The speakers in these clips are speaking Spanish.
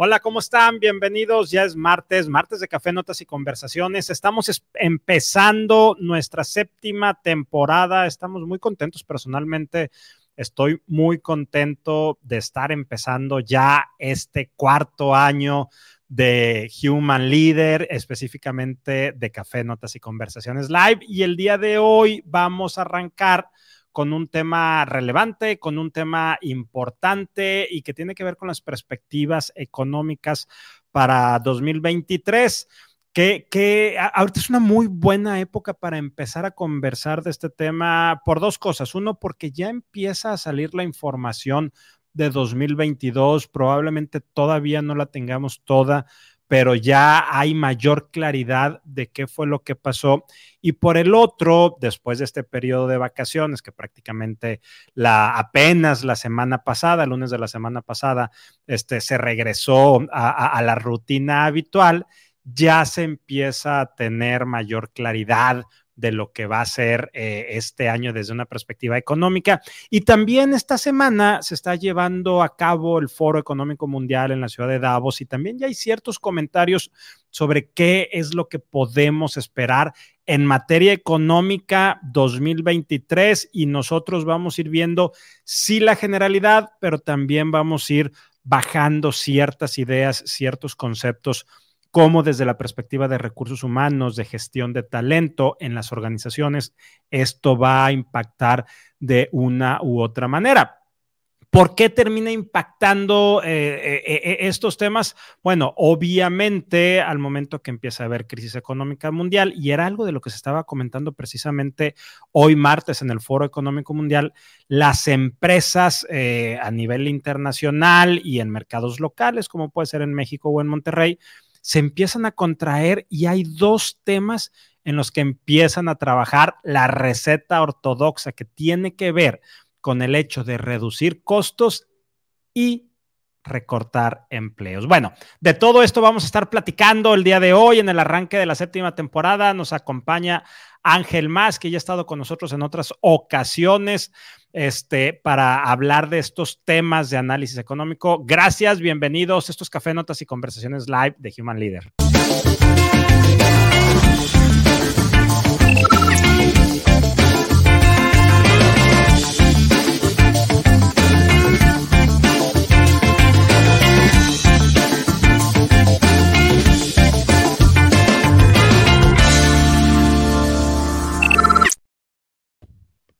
Hola, ¿cómo están? Bienvenidos. Ya es martes, martes de Café, Notas y Conversaciones. Estamos empezando nuestra séptima temporada. Estamos muy contentos personalmente. Estoy muy contento de estar empezando ya este cuarto año de Human Leader, específicamente de Café, Notas y Conversaciones Live. Y el día de hoy vamos a arrancar con un tema relevante, con un tema importante y que tiene que ver con las perspectivas económicas para 2023. Que, que, ahorita es una muy buena época para empezar a conversar de este tema por dos cosas. Uno, porque ya empieza a salir la información de 2022, probablemente todavía no la tengamos toda, pero ya hay mayor claridad de qué fue lo que pasó. Y por el otro, después de este periodo de vacaciones, que prácticamente la, apenas la semana pasada, el lunes de la semana pasada, este, se regresó a la rutina habitual, ya se empieza a tener mayor claridad, de lo que va a ser eh, este año desde una perspectiva económica. Y también esta semana se está llevando a cabo el Foro Económico Mundial en la ciudad de Davos y también ya hay ciertos comentarios sobre qué es lo que podemos esperar en materia económica 2023 y nosotros vamos a ir viendo sí la generalidad, pero también vamos a ir bajando ciertas ideas, ciertos conceptos cómo desde la perspectiva de recursos humanos, de gestión de talento en las organizaciones, esto va a impactar de una u otra manera. ¿Por qué termina impactando eh, eh, eh, estos temas? Bueno, obviamente al momento que empieza a haber crisis económica mundial, y era algo de lo que se estaba comentando precisamente hoy martes en el Foro Económico Mundial, las empresas a nivel internacional y en mercados locales, como puede ser en México o en Monterrey, se empiezan a contraer y hay dos temas en los que empiezan a trabajar la receta ortodoxa que tiene que ver con el hecho de reducir costos y recortar empleos. Bueno, de todo esto vamos a estar platicando el día de hoy en el arranque de la séptima temporada. Nos acompaña Ángel Más, que ya ha estado con nosotros en otras ocasiones este, para hablar de estos temas de análisis económico. Gracias, bienvenidos. Estos Café Notas y Conversaciones Live de Human Leader.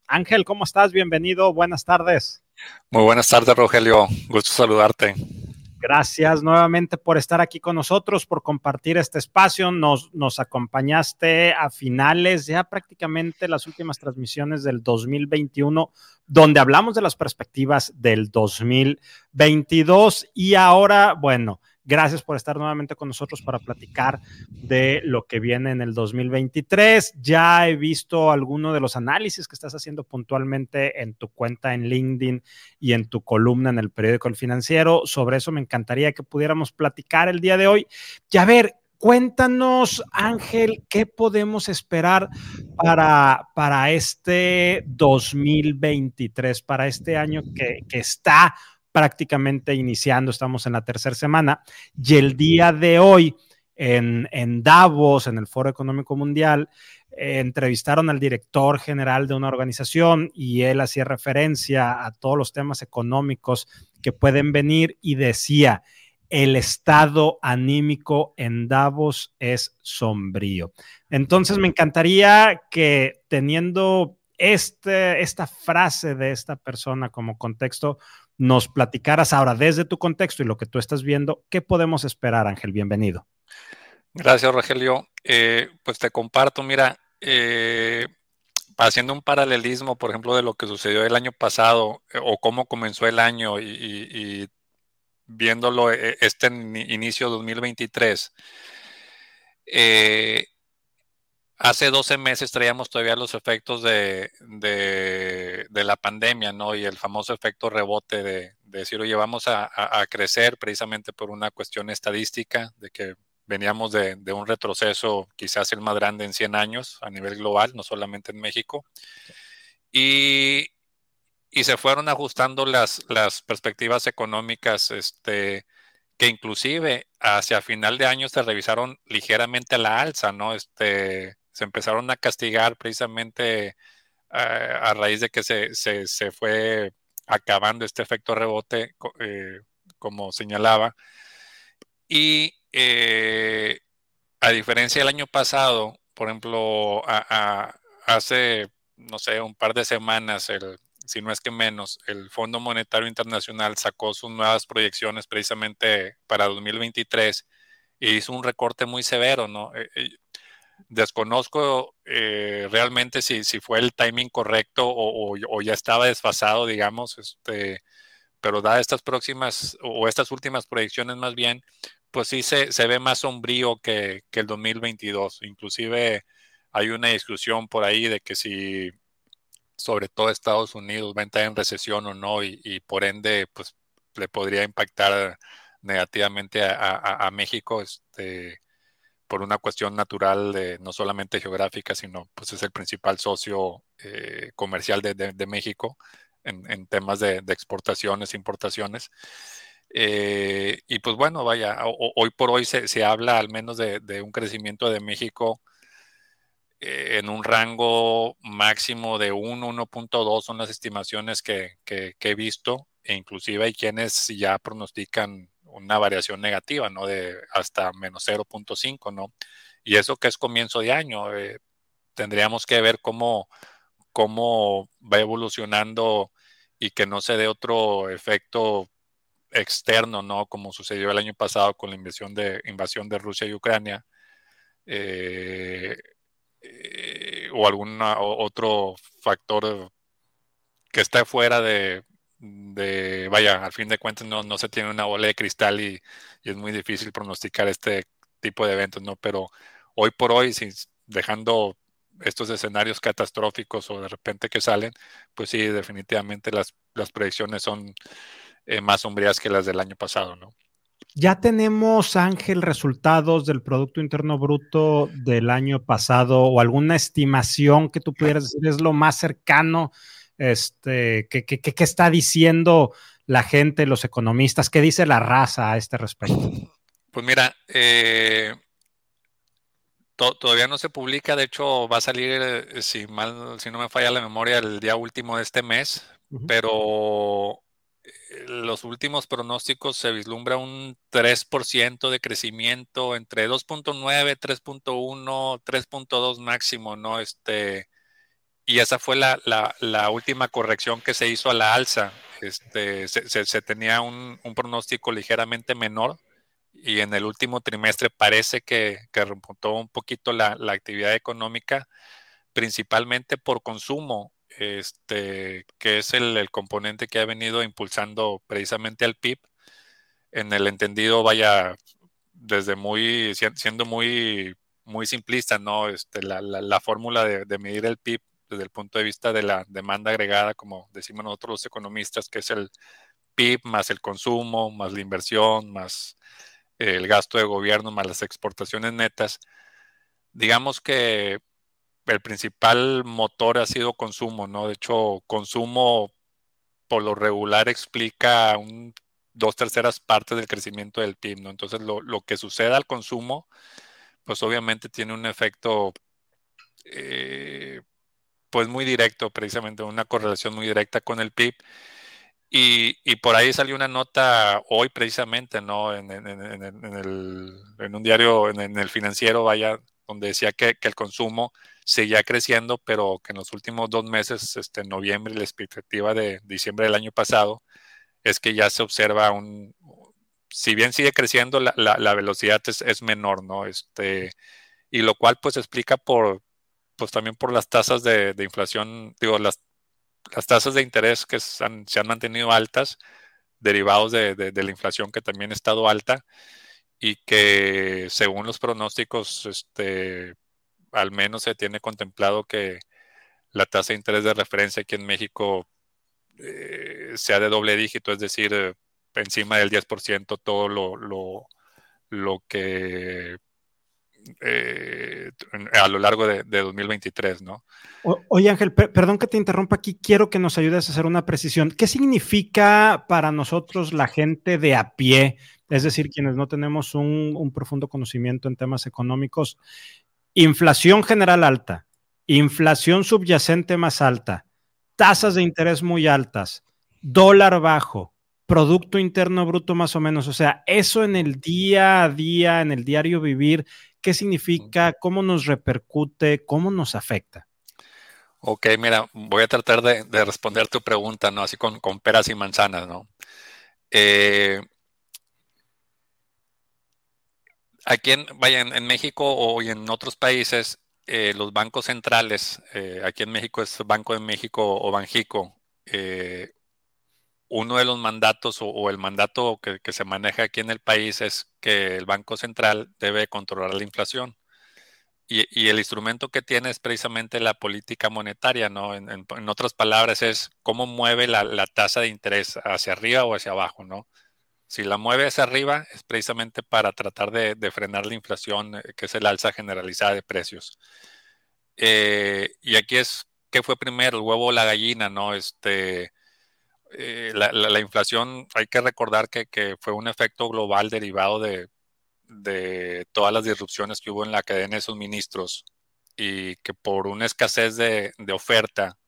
Ángel, ¿cómo estás? Bienvenido, buenas tardes. Muy buenas tardes, Rogelio. Gusto saludarte. Gracias nuevamente por estar aquí con nosotros, por compartir este espacio. Nos, nos acompañaste a finales, ya prácticamente las últimas transmisiones del 2021, donde hablamos de las perspectivas del 2022 y ahora, bueno, Gracias por estar nuevamente con nosotros para platicar de lo que viene en el 2023. Ya he visto alguno de los análisis que estás haciendo puntualmente en tu cuenta en LinkedIn y en tu columna en el periódico El Financiero. Sobre eso me encantaría que pudiéramos platicar el día de hoy. Y a ver, Cuéntanos, Ángel, ¿qué podemos esperar para, para este 2023, para este año que, que está prácticamente iniciando, estamos en la tercera semana, y el día de hoy en, en Davos, en el Foro Económico Mundial, eh, entrevistaron al director general de una organización y él hacía referencia a todos los temas económicos que pueden venir y decía, el estado anímico en Davos es sombrío. Entonces me encantaría que teniendo este, esta frase de esta persona como contexto, nos platicaras ahora desde tu contexto y lo que tú estás viendo, ¿qué podemos esperar, Ángel? Bienvenido. Gracias, Rogelio. Eh, pues te comparto, mira, eh, haciendo un paralelismo, por ejemplo, de lo que sucedió el año pasado eh, o cómo comenzó el año y, viéndolo este inicio 2023. Eh, Hace 12 meses traíamos todavía los efectos de, la pandemia, ¿no? Y el famoso efecto rebote de, decir, oye, vamos a, crecer precisamente por una cuestión estadística, de que veníamos de, un retroceso quizás el más grande en 100 años a nivel global, no solamente en México. Y, se fueron ajustando las, las perspectivas económicas este, que inclusive hacia final de año se revisaron ligeramente a la alza, ¿no? Este, se empezaron a castigar precisamente eh, a raíz de que se, se, fue acabando este efecto rebote, eh, como señalaba. Y eh, a diferencia del año pasado, por ejemplo, hace, no sé, un par de semanas, el, si no es que menos, el Fondo Monetario Internacional sacó sus nuevas proyecciones precisamente para 2023 y hizo un recorte muy severo, ¿no? Desconozco eh, realmente si, si, fue el timing correcto o, ya estaba desfasado, digamos, este, pero da estas próximas o estas últimas proyecciones más bien, pues sí se, se ve más sombrío que, que, el 2022. Inclusive hay una discusión por ahí de que si sobre todo Estados Unidos va a entrar en recesión o no y, por ende pues le podría impactar negativamente a, a, a México. Este, por una cuestión natural, de, no solamente geográfica, sino pues es el principal socio eh, comercial de, México en, temas de, exportaciones, importaciones. Eh, y pues bueno, vaya, hoy por hoy se, habla al menos de, un crecimiento de México eh, en un rango máximo de 1, 1.2 son las estimaciones que, que, he visto, e inclusive hay quienes ya pronostican una variación negativa, ¿no? De hasta menos 0.5, ¿no? Y eso que es comienzo de año, eh, tendríamos que ver cómo, cómo va evolucionando y que no se dé otro efecto externo, ¿no? Como sucedió el año pasado con la invasión de, invasión de Rusia y Ucrania, eh, eh, o algún otro factor que está fuera de, de, vaya, al fin de cuentas no, no se tiene una bola de cristal y, es muy difícil pronosticar este tipo de eventos, ¿no? Pero hoy por hoy, dejando estos escenarios catastróficos o de repente que salen, pues sí, definitivamente las, las predicciones son eh, más sombrías que las del año pasado, ¿no? Ya tenemos, Ángel, resultados del Producto Interno Bruto del año pasado o alguna estimación que tú pudieras decir es lo más cercano este, ¿qué, qué, está diciendo la gente, los economistas? ¿Qué dice la raza a este respecto? Pues mira, eh, todavía no se publica, de hecho va a salir, eh, si mal, si no me falla la memoria, el día último de este mes, pero eh, los últimos pronósticos se vislumbra un 3% de crecimiento entre 2.9, 3.1, 3.2 máximo, ¿no? Este, y esa fue la, última corrección que se hizo a la alza. Este, se, tenía un, pronóstico ligeramente menor y en el último trimestre parece que, que repuntó un poquito la, actividad económica, principalmente por consumo, este, que es el, componente que ha venido impulsando precisamente al PIB. En el entendido, vaya, desde muy, siendo muy, muy simplista, ¿no? Este, la, fórmula de, de medir el PIB desde el punto de vista de la demanda agregada, como decimos nosotros los economistas, que es el PIB más el consumo, más la inversión, más el gasto de gobierno, más las exportaciones netas. Digamos que el principal motor ha sido consumo, ¿no? De hecho, consumo por lo regular explica un, dos terceras partes del crecimiento del PIB, ¿no? Entonces, lo, lo que suceda al consumo, pues obviamente tiene un efecto eh, pues muy directo, precisamente una correlación muy directa con el PIB. Y, y por ahí salió una nota hoy precisamente, ¿no? En, en, en, el, en un diario, en, el financiero, vaya, donde decía que, que, el consumo seguía creciendo, pero que en los últimos dos meses, este, en noviembre, la expectativa de diciembre del año pasado, es que ya se observa un, si bien sigue creciendo, la, la, la velocidad es, es, menor, ¿no? Este, y lo cual pues explica por, pues también por las tasas de, inflación, digo, las, tasas de interés que se han, mantenido altas, derivados de, la inflación que también ha estado alta y que según los pronósticos, este, al menos se tiene contemplado que la tasa de interés de referencia aquí en México eh, sea de doble dígito, es decir, eh, encima del 10% todo lo, lo, lo que eh, a lo largo de, 2023, ¿no? oye Ángel, perdón que te interrumpa aquí, quiero que nos ayudes a hacer una precisión. ¿Qué significa para nosotros la gente de a pie es decir, quienes no tenemos un, profundo conocimiento en temas económicos, inflación general alta, inflación subyacente más alta, tasas de interés muy altas, dólar bajo, Producto Interno Bruto más o menos. O sea, eso en el día a día, en el diario vivir, ¿qué significa? ¿Cómo nos repercute? ¿Cómo nos afecta? Ok, mira, voy a tratar de, responder tu pregunta, ¿no? Así con, peras y manzanas, ¿no? Eh, aquí en, vaya, en, México o en otros países, eh, los bancos centrales, eh, aquí en México es Banco de México o Banjico, uno de los mandatos o, el mandato que, se maneja aquí en el país es que el Banco Central debe controlar la inflación. Y, el instrumento que tiene es precisamente la política monetaria, ¿no? En, otras palabras, es cómo mueve la, tasa de interés hacia arriba o hacia abajo, ¿no? Si la mueve hacia arriba es precisamente para tratar de, frenar la inflación, eh, que es el alza generalizada de precios. Eh, y aquí es, ¿qué fue primero, el huevo o la gallina, no? Este, eh, la, inflación, hay que recordar que, fue un efecto global derivado de, todas las disrupciones que hubo en la cadena de suministros y que por una escasez de, oferta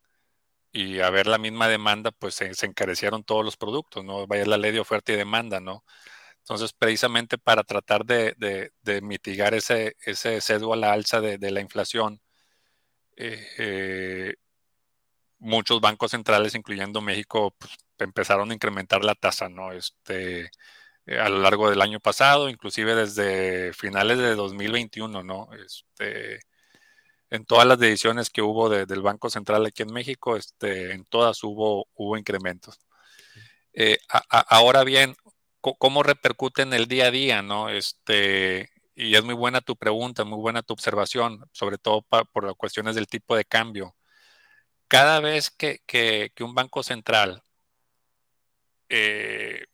y haber la misma demanda, pues se, encarecieron todos los productos, ¿no? Vaya la ley de oferta y demanda, ¿no? Entonces, precisamente para tratar de, mitigar ese, ese sesgo a la alza de, la inflación, eh, eh, muchos bancos centrales, incluyendo México, pues, empezaron a incrementar la tasa, ¿no? Este, eh, a lo largo del año pasado, inclusive desde finales de 2021, ¿no? Este, en todas las decisiones que hubo del Banco Central aquí en México, este, en todas hubo, hubo incrementos. Eh, ahora bien, ¿cómo repercute en el día a día, no? Este, y es muy buena tu pregunta, muy buena tu observación, sobre todo por las cuestiones del tipo de cambio cada vez que, un banco central eh,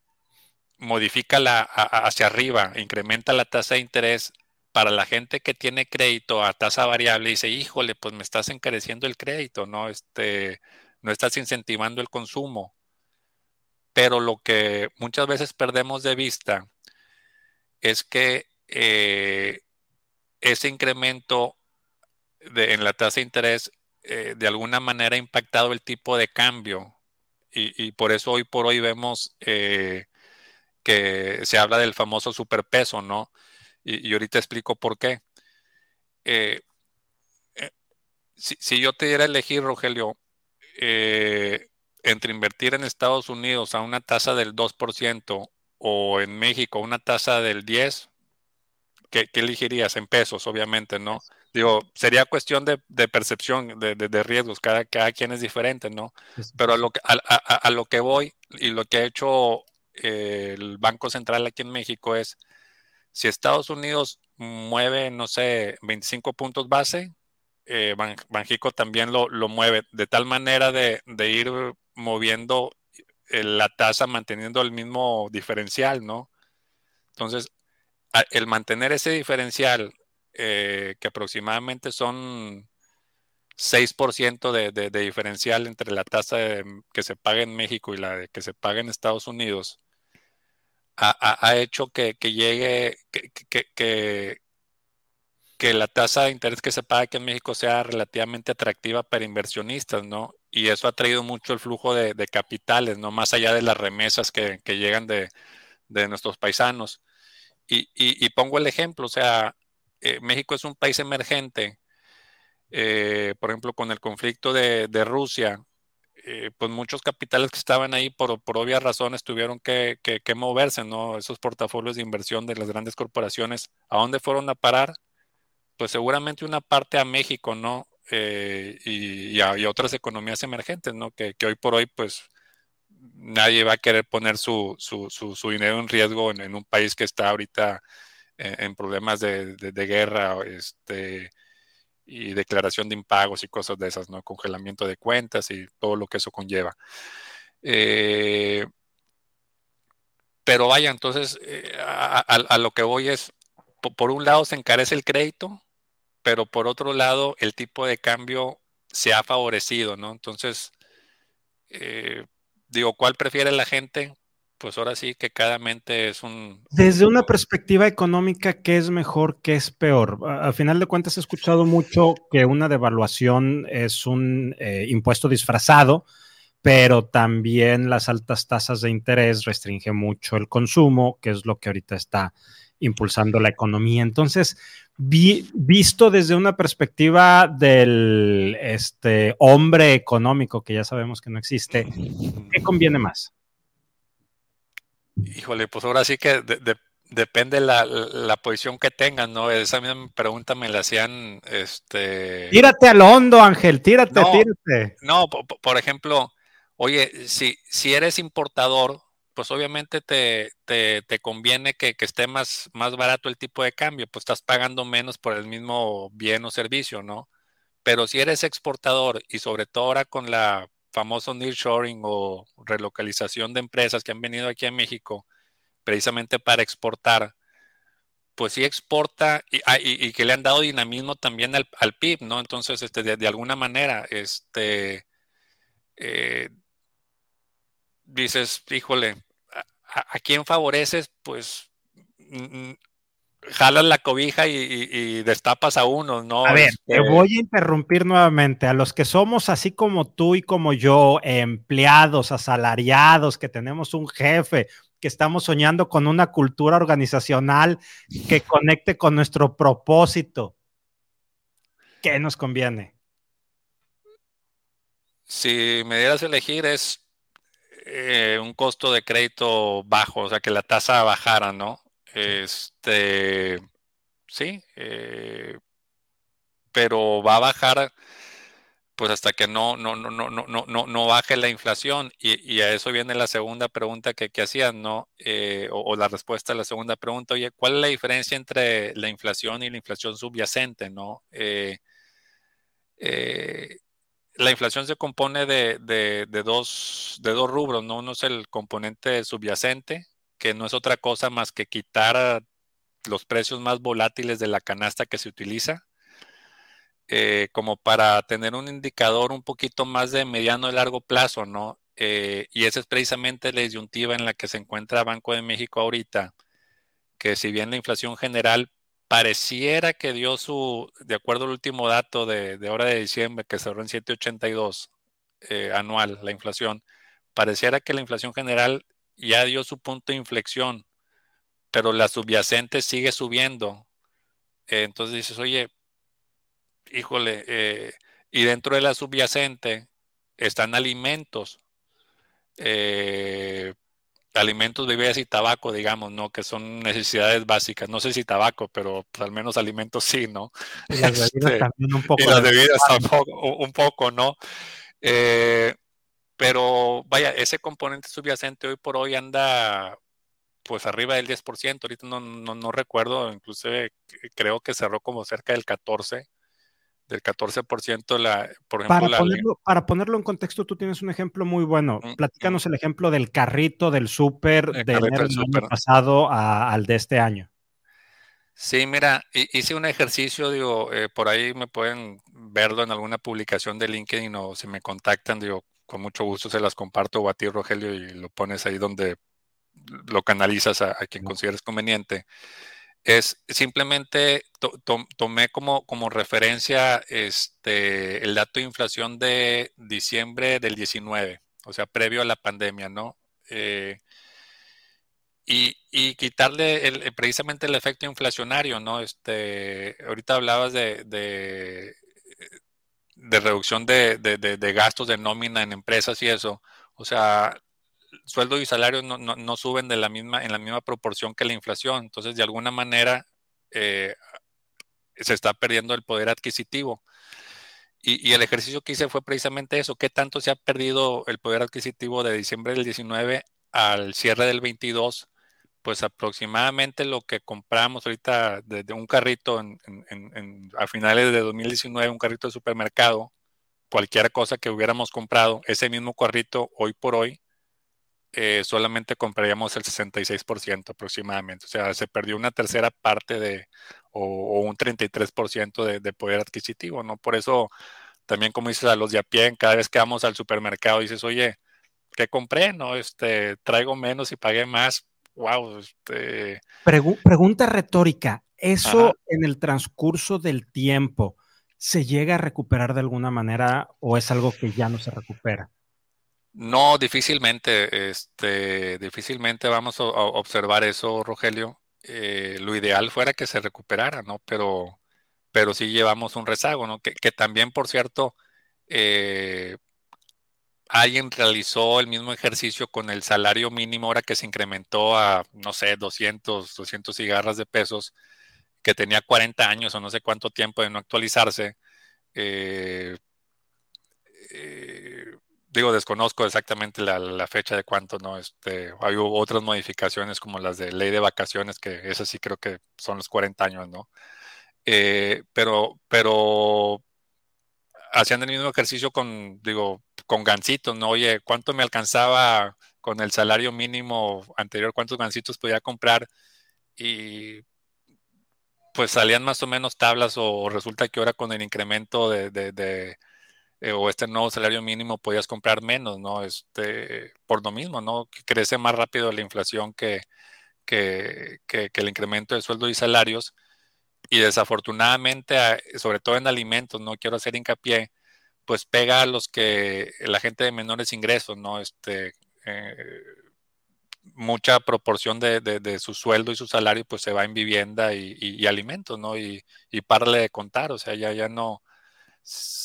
modifica la, hacia arriba, incrementa la tasa de interés para la gente que tiene crédito a tasa variable, dice, híjole, pues me estás encareciendo el crédito, ¿no? Este, no estás incentivando el consumo. Pero lo que muchas veces perdemos de vista es que eh, ese incremento en la tasa de interés eh, de alguna manera impactado el tipo de cambio y, por eso hoy por hoy vemos eh, que se habla del famoso superpeso, ¿no? Y, ahorita explico por qué. Eh, si, yo te diera elegir, Rogelio, entre invertir en Estados Unidos a una tasa del 2% o en México a una tasa del 10%, ¿qué, ¿qué, elegirías? En pesos, obviamente, ¿no? Digo, sería cuestión de, percepción de, riesgos, cada, cada quien es diferente, ¿no? Pero a lo, que, a, lo que voy y lo que ha hecho eh, el Banco Central aquí en México es, si Estados Unidos mueve, no sé, 25 puntos base, eh, Banjico también lo, mueve, de tal manera de, ir moviendo eh, la tasa manteniendo el mismo diferencial, ¿no? Entonces, el mantener ese diferencial eh, que aproximadamente son 6% de, de, de, diferencial entre la tasa que se paga en México y la que se paga en Estados Unidos, ha, hecho que, llegue, que, que, la tasa de interés que se paga aquí en México sea relativamente atractiva para inversionistas, ¿no? Y eso ha traído mucho el flujo de, capitales, ¿no? Más allá de las remesas que, llegan de, nuestros paisanos. Y, y, pongo el ejemplo, o sea, eh, México es un país emergente, eh, por ejemplo, con el conflicto de, Rusia, eh, pues muchos capitales que estaban ahí por, obvias razones tuvieron que, moverse, ¿no? Esos portafolios de inversión de las grandes corporaciones, ¿a dónde fueron a parar? Pues seguramente una parte a México, ¿no? y, a, otras economías emergentes, ¿no? Que, hoy por hoy, pues, nadie va a querer poner su, dinero en riesgo en, un país que está ahorita en, problemas de, guerra este, y declaración de impagos y cosas de esas, ¿no? Congelamiento de cuentas y todo lo que eso conlleva. Eh, pero vaya, entonces, eh, a, lo que voy es, por, un lado se encarece el crédito, pero por otro lado el tipo de cambio se ha favorecido, ¿no? Entonces, eh, digo, ¿cuál prefiere la gente? pues ahora sí que cada mente es un... Desde una perspectiva económica, ¿qué es mejor, qué es peor? Al final de cuentas he escuchado mucho que una devaluación es un eh, impuesto disfrazado, pero también las altas tasas de interés restringen mucho el consumo, que es lo que ahorita está impulsando la economía. Entonces, visto desde una perspectiva del este, hombre económico, que ya sabemos que no existe, ¿qué conviene más? Híjole, pues ahora sí que depende la, la, posición que tengan, ¿no? Esa misma pregunta me la hacían, este... Tírate a lo hondo, Ángel, tírate, tírate. No, por, ejemplo, oye, si, si eres importador, pues obviamente te, te, te conviene que, que, esté más, más barato el tipo de cambio, pues estás pagando menos por el mismo bien o servicio, ¿no? Pero si eres exportador y sobre todo ahora con la famoso nearshoring o relocalización de empresas que han venido aquí a México precisamente para exportar, pues sí exporta y, ah, que le han dado dinamismo también al, PIB, ¿no? Entonces, este, de, alguna manera, este, eh, dices, híjole, ¿a, quién favoreces? Pues jalas la cobija y, destapas a uno, ¿no? A ver, te este voy a interrumpir nuevamente. A los que somos así como tú y como yo, empleados, asalariados, que tenemos un jefe, que estamos soñando con una cultura organizacional que conecte con nuestro propósito, ¿qué nos conviene? Si me dieras a elegir es eh, un costo de crédito bajo, o sea, que la tasa bajara, ¿no? Este, sí, eh, pero va a bajar pues hasta que no, no, no, no, no, no, no baje la inflación. Y, a eso viene la segunda pregunta que, que hacían, ¿no? Eh, o, la respuesta a la segunda pregunta, oye, ¿cuál es la diferencia entre la inflación y la inflación subyacente, ¿no? Eh, la inflación se compone de, dos rubros, ¿no? Uno es el componente subyacente, que no es otra cosa más que quitar los precios más volátiles de la canasta que se utiliza, eh, como para tener un indicador un poquito más de mediano y largo plazo, ¿no? Eh, y esa es precisamente la disyuntiva en la que se encuentra Banco de México ahorita, que si bien la inflación general pareciera que dio su, de acuerdo al último dato de, de hora de diciembre, que cerró en 782 eh, anual la inflación, pareciera que la inflación general ya dio su punto de inflexión, pero la subyacente sigue subiendo. Entonces dices, oye, híjole, eh, y dentro de la subyacente están alimentos, eh, alimentos, bebidas y tabaco, digamos, ¿no? Que son necesidades básicas. No sé si tabaco, pero pues, al menos alimentos sí, ¿no? Y las bebidas este, también un poco. Y las bebidas tampoco, un poco, ¿no? Pero vaya, ese componente subyacente hoy por hoy anda pues arriba del 10%, ahorita no, no, recuerdo, inclusive creo que cerró como cerca del 14%, del 14% la, por ejemplo, para, ponerlo, para ponerlo en contexto, tú tienes un ejemplo muy bueno. Mm, Platícanos mm. el ejemplo del carrito del súper del año pasado al de este año. Sí, mira, hice un ejercicio, digo, eh, por ahí me pueden verlo en alguna publicación de LinkedIn o si me contactan, digo, con mucho gusto se las comparto a ti, Rogelio, y lo pones ahí donde lo canalizas a, quien consideres conveniente. Es simplemente tomé como, como referencia este, el dato de inflación de diciembre del 19, o sea, previo a la pandemia, ¿no? Eh, y, quitarle precisamente el efecto inflacionario, ¿no? Este, ahorita hablabas de de reducción de, gastos de nómina en empresas y eso. O sea, sueldo y salario no, suben de la misma, en la misma proporción que la inflación. Entonces, de alguna manera, eh, se está perdiendo el poder adquisitivo. Y, el ejercicio que hice fue precisamente eso. ¿Qué tanto se ha perdido el poder adquisitivo de diciembre del 19 al cierre del 22? pues aproximadamente lo que compramos ahorita de, un carrito a finales de 2019, un carrito de supermercado, cualquier cosa que hubiéramos comprado, ese mismo carrito hoy por hoy, eh, solamente compraríamos el 66% aproximadamente. O sea, se perdió una tercera parte de, o, un 33% de, de poder adquisitivo, ¿no? Por eso, también como dices a los de a pie, cada vez que vamos al supermercado dices, oye, ¿qué compré? No, este, traigo menos y pagué más. Wow, este. pregunta retórica. ¿Eso en el transcurso del tiempo se llega a recuperar de alguna manera o es algo que ya no se recupera? No, difícilmente, este, difícilmente vamos a, observar eso, Rogelio. Eh, lo ideal fuera que se recuperara, ¿no? Pero, pero sí llevamos un rezago, ¿no? Que, también, por cierto, eh, alguien realizó el mismo ejercicio con el salario mínimo ahora que se incrementó a, no sé, 200, 200 cigarras de pesos, que tenía 40 años o no sé cuánto tiempo de no actualizarse. Eh, digo, desconozco exactamente la, fecha de cuánto, ¿no? Este, hay otras modificaciones como las de ley de vacaciones, que esas sí creo que son los 40 años, ¿no? Eh, pero, pero hacían el mismo ejercicio con, digo, con gancitos, ¿no? Oye, ¿cuánto me alcanzaba con el salario mínimo anterior? ¿Cuántos gancitos podía comprar? Y pues salían más o menos tablas o resulta que ahora con el incremento de eh, o este nuevo salario mínimo podías comprar menos, ¿no? Este, por lo mismo, ¿no? Crece más rápido la inflación que, que, el incremento de sueldos y salarios. Y desafortunadamente, sobre todo en alimentos, no quiero hacer hincapié, pues pega a los que la gente de menores ingresos, ¿no? Este, eh, mucha proporción de, su sueldo y su salario pues se va en vivienda y, alimentos, ¿no? Y, y párale de contar, o sea, ya, ya no,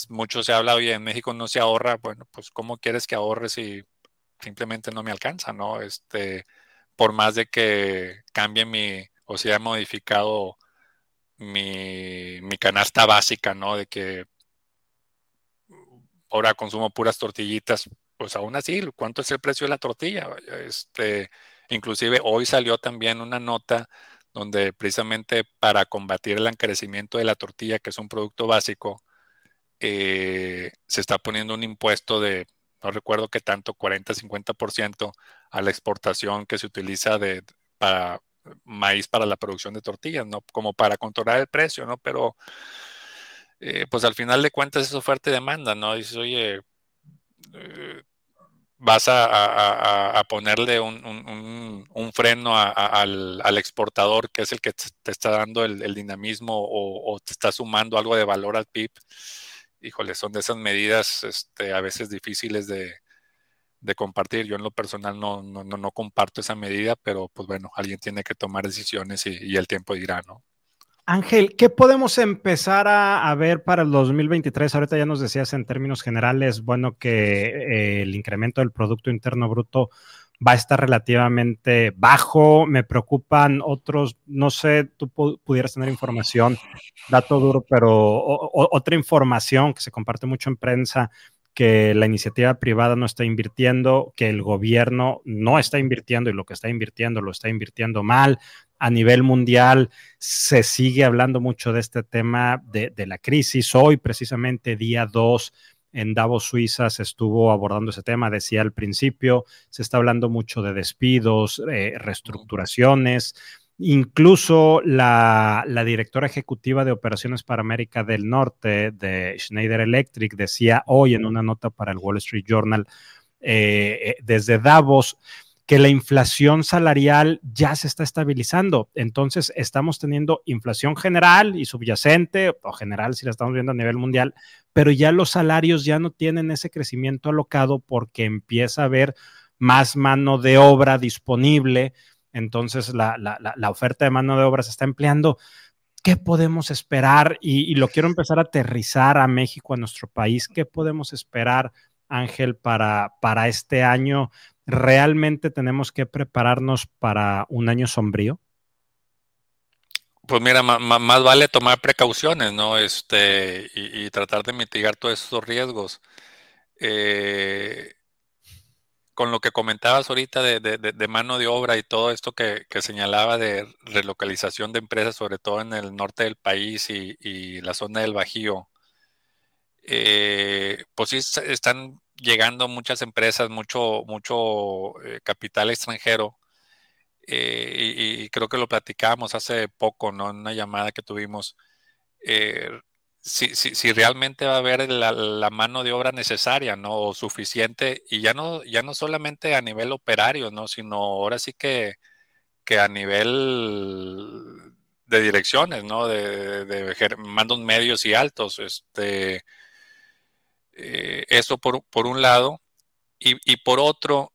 mucho se habla, oye, en México no se ahorra, bueno, pues ¿cómo quieres que ahorres si simplemente no me alcanza, ¿no? Este, por más de que cambie mi, o sea, modificado mi, mi canasta básica, ¿no? De que ahora consumo puras tortillitas, pues aún así, ¿cuánto es el precio de la tortilla? Este, inclusive hoy salió también una nota donde precisamente para combatir el encarecimiento de la tortilla, que es un producto básico, eh, se está poniendo un impuesto de, no recuerdo qué tanto, 40-50% a la exportación que se utiliza de, para maíz para la producción de tortillas, ¿no? Como para controlar el precio, ¿no? Pero, eh, pues al final de cuentas es oferta y demanda, ¿no? Dices, oye, eh, vas a, ponerle un, freno al, exportador, que es el que te, está dando el, dinamismo o, o, te está sumando algo de valor al PIB híjole, son de esas medidas este, a veces difíciles de, compartir. Yo en lo personal no, no, no, comparto esa medida, pero pues bueno, alguien tiene que tomar decisiones y, el tiempo dirá, ¿no? Ángel, ¿qué podemos empezar a, ver para el 2023? Ahorita ya nos decías en términos generales, bueno, que eh, el incremento del Producto Interno Bruto va a estar relativamente bajo. Me preocupan otros, no sé, tú pudieras tener información, dato duro, pero otra información que se comparte mucho en prensa que la iniciativa privada no está invirtiendo, que el gobierno no está invirtiendo y lo que está invirtiendo lo está invirtiendo mal. A nivel mundial se sigue hablando mucho de este tema de, de la crisis. Hoy, precisamente, día 2 en Davos, Suiza, se estuvo abordando ese tema, decía al principio, se está hablando mucho de despidos, eh, reestructuraciones. Incluso la, directora ejecutiva de operaciones para América del Norte de Schneider Electric decía hoy en una nota para el Wall Street Journal eh, eh, desde Davos, que la inflación salarial ya se está estabilizando. Entonces, estamos teniendo inflación general y subyacente, o general si la estamos viendo a nivel mundial, pero ya los salarios ya no tienen ese crecimiento alocado porque empieza a haber más mano de obra disponible. Entonces, la, oferta de mano de obra se está empleando. ¿Qué podemos esperar? Y, y lo quiero empezar a aterrizar a México, a nuestro país. ¿Qué podemos esperar? Ángel, para, para este año ¿realmente tenemos que prepararnos para un año sombrío? Pues mira, más, vale tomar precauciones, ¿no? Este, y, tratar de mitigar todos esos riesgos. Eh, con lo que comentabas ahorita de, mano de obra y todo esto que, señalaba de relocalización de empresas, sobre todo en el norte del país y, la zona del Bajío, eh, pues sí están llegando muchas empresas, mucho, mucho eh, capital extranjero. Eh, y, creo que lo platicábamos hace poco, ¿no? En una llamada que tuvimos. Eh, si, si, si, realmente va a haber la, mano de obra necesaria, ¿no? O suficiente, y ya no, ya no solamente a nivel operario, ¿no? Sino ahora sí que, que a nivel de direcciones, ¿no? De, de, mandos medios y altos. Este, eh, eso por, por, un lado. Y, y por otro,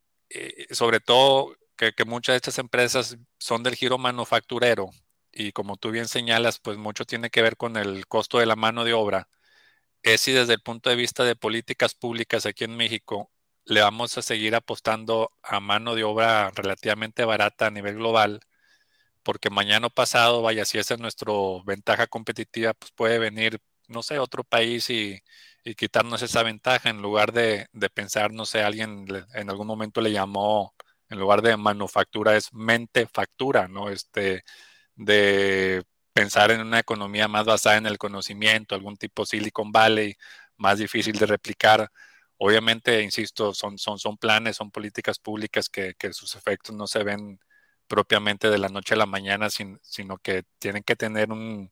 sobre todo que, muchas de estas empresas son del giro manufacturero, y como tú bien señalas, pues mucho tiene que ver con el costo de la mano de obra, es si desde el punto de vista de políticas públicas aquí en México le vamos a seguir apostando a mano de obra relativamente barata a nivel global, porque mañana pasado, vaya, si esa es nuestra ventaja competitiva, pues puede venir, no sé, otro país y, quitarnos esa ventaja en lugar de, de, pensar, no sé, alguien en algún momento le llamó, en lugar de manufactura, es mente factura, ¿no? Este, de pensar en una economía más basada en el conocimiento, algún tipo Silicon Valley, más difícil de replicar. Obviamente, insisto, son, son, son planes, son políticas públicas que, sus efectos no se ven propiamente de la noche a la mañana, sino que tienen que tener un,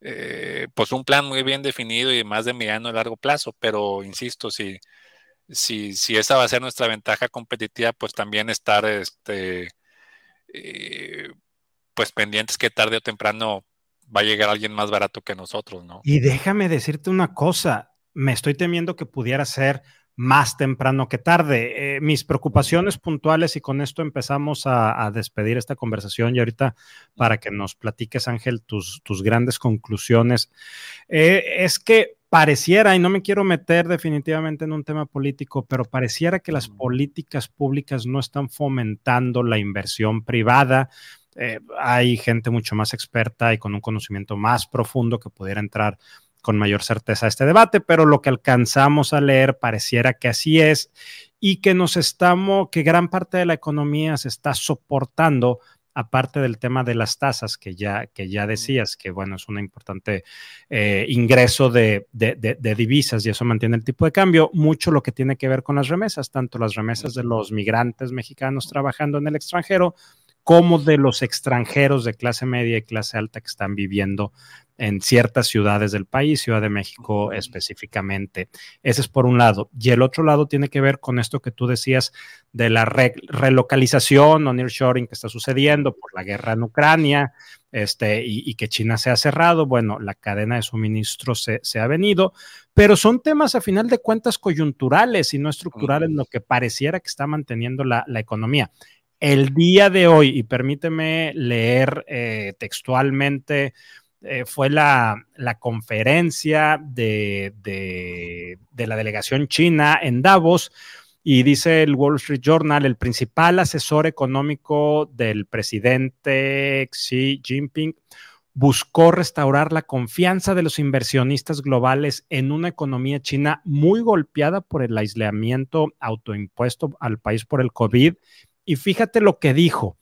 eh, pues un plan muy bien definido y más de mediano y largo plazo. Pero, insisto, si, si, si esa va a ser nuestra ventaja competitiva, pues también estar este, eh, pues pendientes que tarde o temprano va a llegar alguien más barato que nosotros, ¿no? Y déjame decirte una cosa, me estoy temiendo que pudiera ser más temprano que tarde. Eh, mis preocupaciones puntuales, y con esto empezamos a, despedir esta conversación y ahorita para que nos platiques, Ángel, tus, tus grandes conclusiones, eh, es que pareciera, y no me quiero meter definitivamente en un tema político, pero pareciera que las políticas públicas no están fomentando la inversión privada, eh, hay gente mucho más experta y con un conocimiento más profundo que pudiera entrar con mayor certeza a este debate, pero lo que alcanzamos a leer pareciera que así es y que nos estamos, que gran parte de la economía se está soportando aparte del tema de las tasas que ya, que ya decías, que bueno, es un importante eh, ingreso de, de, divisas y eso mantiene el tipo de cambio, mucho lo que tiene que ver con las remesas, tanto las remesas de los migrantes mexicanos trabajando en el extranjero, como de los extranjeros de clase media y clase alta que están viviendo en ciertas ciudades del país, Ciudad de México específicamente. Ese es por un lado. Y el otro lado tiene que ver con esto que tú decías de la relocalización o nearshoring que está sucediendo por la guerra en Ucrania este, y, que China se ha cerrado. Bueno, la cadena de suministro se, ha venido, pero son temas a final de cuentas coyunturales y no estructurales, lo que pareciera que está manteniendo la, la economía. El día de hoy, y permíteme leer eh, textualmente, eh, fue la, conferencia de, la delegación china en Davos y dice el Wall Street Journal, el principal asesor económico del presidente Xi Jinping buscó restaurar la confianza de los inversionistas globales en una economía china muy golpeada por el aislamiento autoimpuesto al país por el COVID y fíjate lo que dijo,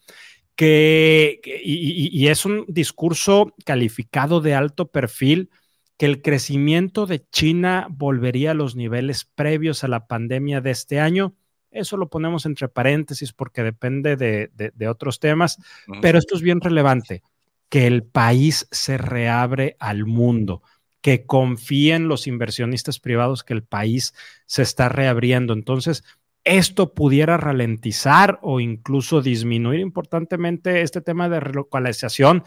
que, y, es un discurso calificado de alto perfil, que el crecimiento de China volvería a los niveles previos a la pandemia de este año. Eso lo ponemos entre paréntesis porque depende de, otros temas, pero esto es bien relevante, que el país se reabre al mundo, que confíen los inversionistas privados que el país se está reabriendo. Entonces, esto pudiera ralentizar o incluso disminuir importantemente este tema de relocalización.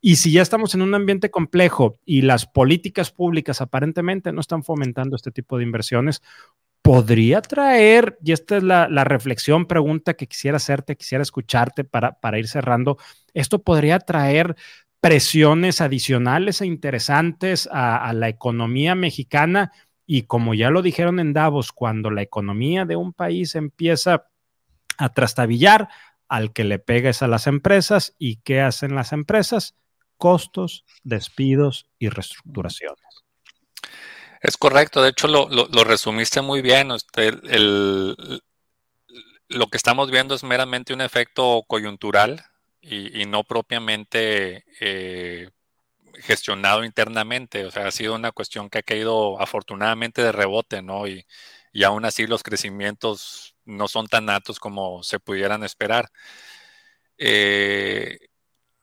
Y si ya estamos en un ambiente complejo y las políticas públicas aparentemente no están fomentando este tipo de inversiones, podría traer, y esta es la, reflexión, pregunta que quisiera hacerte, quisiera escucharte para, para ir cerrando, esto podría traer presiones adicionales e interesantes a la economía mexicana y como ya lo dijeron en Davos, cuando la economía de un país empieza a trastabillar, al que le pega es a las empresas. ¿Y qué hacen las empresas? Costos, despidos y reestructuraciones. Es correcto, de hecho lo, resumiste muy bien. Usted, lo que estamos viendo es meramente un efecto coyuntural y, no propiamente eh, gestionado internamente, o sea, ha sido una cuestión que ha caído afortunadamente de rebote, ¿no? Y, y aún así los crecimientos no son tan altos como se pudieran esperar. Eh,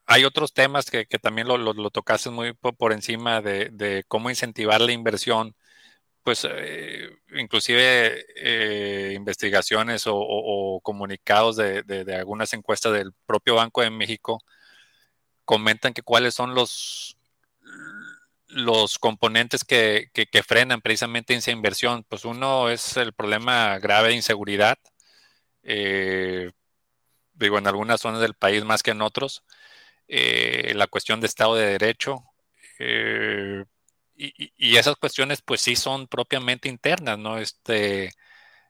hay otros temas que, también lo, lo, tocaste muy por, encima de, cómo incentivar la inversión, pues eh, inclusive eh, investigaciones o, comunicados de, algunas encuestas del propio Banco de México comentan que cuáles son los, los componentes que, frenan precisamente esa inversión. Pues uno es el problema grave de inseguridad, eh, digo, en algunas zonas del país más que en otros eh, la cuestión de Estado de Derecho. Eh, y, esas cuestiones pues sí son propiamente internas, ¿no? Este,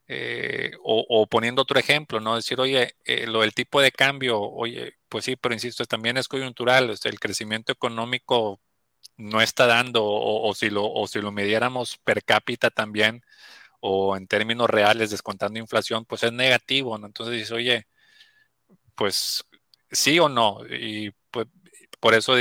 eh, o, poniendo otro ejemplo, ¿no? Decir, oye, lo del tipo de cambio, oye, pues sí, pero insisto, también es coyuntural, el crecimiento económico no está dando, o, si lo, o si lo midiéramos per cápita también, o en términos reales, descontando inflación, pues es negativo, ¿no? Entonces dices, oye, pues sí o no, y pues por eso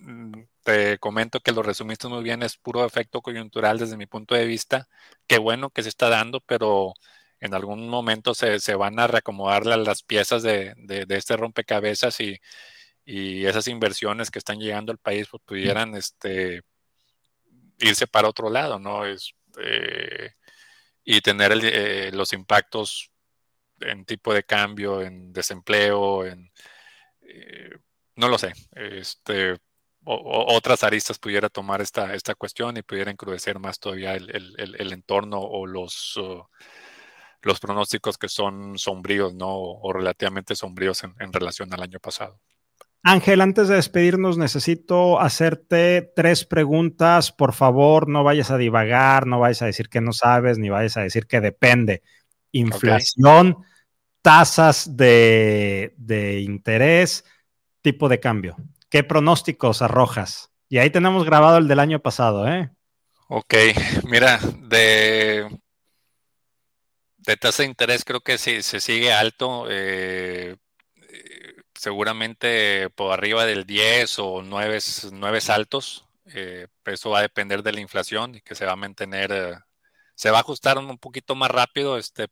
mm, te comento que lo resumiste muy bien, es puro efecto coyuntural desde mi punto de vista. Qué bueno que se está dando, pero en algún momento se, van a reacomodar las, piezas de, este rompecabezas y, esas inversiones que están llegando al país pues, pudieran este, irse para otro lado, ¿no? Es, eh, y tener eh, los impactos en tipo de cambio, en desempleo, en... Eh, no lo sé. Este, otras aristas pudiera tomar esta, esta cuestión y pudiera encrudecer más todavía el, entorno o los, los pronósticos que son sombríos, ¿no? O relativamente sombríos en, relación al año pasado. Ángel, antes de despedirnos, necesito hacerte tres preguntas. Por favor, no vayas a divagar, no vayas a decir que no sabes, ni vayas a decir que depende. Inflación, tasas de, de interés, tipo de cambio? ¿Qué pronósticos arrojas? Y ahí tenemos grabado el del año pasado, ¿eh? Ok, mira, de, de tasa de interés creo que si se sigue alto, eh, seguramente por arriba del 10 o 9, 9 altos. Eh, eso va a depender de la inflación y que se va a mantener, eh, se va a ajustar un poquito más rápido, este,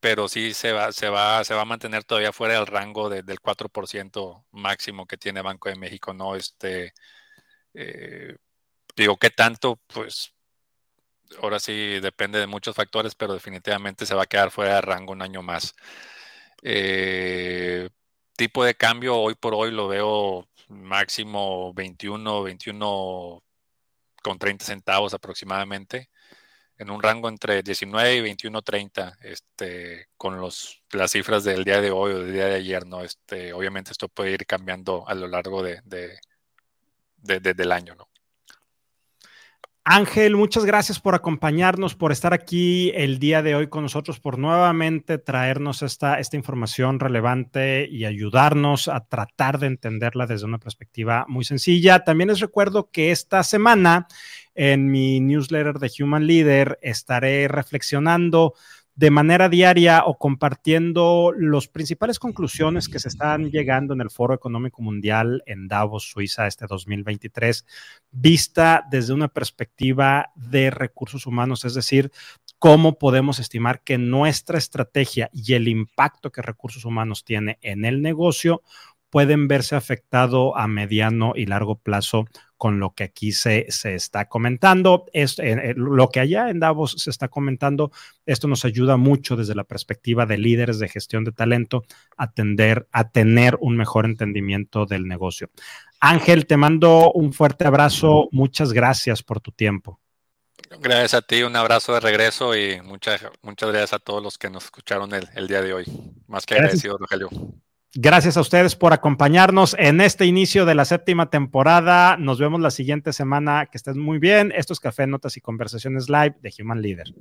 pero sí se va, se va, se va a mantener todavía fuera del rango del 4% máximo que tiene Banco de México, ¿no? Este, eh, digo, ¿qué tanto? Pues ahora sí depende de muchos factores, pero definitivamente se va a quedar fuera de rango un año más. Eh, tipo de cambio, hoy por hoy lo veo máximo 21, 21 con 30 centavos aproximadamente en un rango entre 19 y 21.30, este, con los, las cifras del día de hoy o del día de ayer, ¿no? Este, obviamente esto puede ir cambiando a lo largo de, del año, ¿no? Ángel, muchas gracias por acompañarnos, por estar aquí el día de hoy con nosotros, por nuevamente traernos esta, esta información relevante y ayudarnos a tratar de entenderla desde una perspectiva muy sencilla. También les recuerdo que esta semana en mi newsletter de Human Leader estaré reflexionando de manera diaria o compartiendo las principales conclusiones que se están llegando en el Foro Económico Mundial en Davos, Suiza, este 2023, vista desde una perspectiva de recursos humanos, es decir, cómo podemos estimar que nuestra estrategia y el impacto que recursos humanos tiene en el negocio pueden verse afectado a mediano y largo plazo con lo que aquí se, se está comentando. Es, eh, eh, lo que allá en Davos se está comentando, esto nos ayuda mucho desde la perspectiva de líderes de gestión de talento a, tender, a tener un mejor entendimiento del negocio. Ángel, te mando un fuerte abrazo. Muchas gracias por tu tiempo. Gracias a ti, un abrazo de regreso y muchas, muchas gracias a todos los que nos escucharon el, el día de hoy. Más que agradecido, Rogelio. Gracias a ustedes por acompañarnos en este inicio de la séptima temporada. Nos vemos la siguiente semana. Que estén muy bien. Esto es Café, Notas y Conversaciones Live de Human Leader.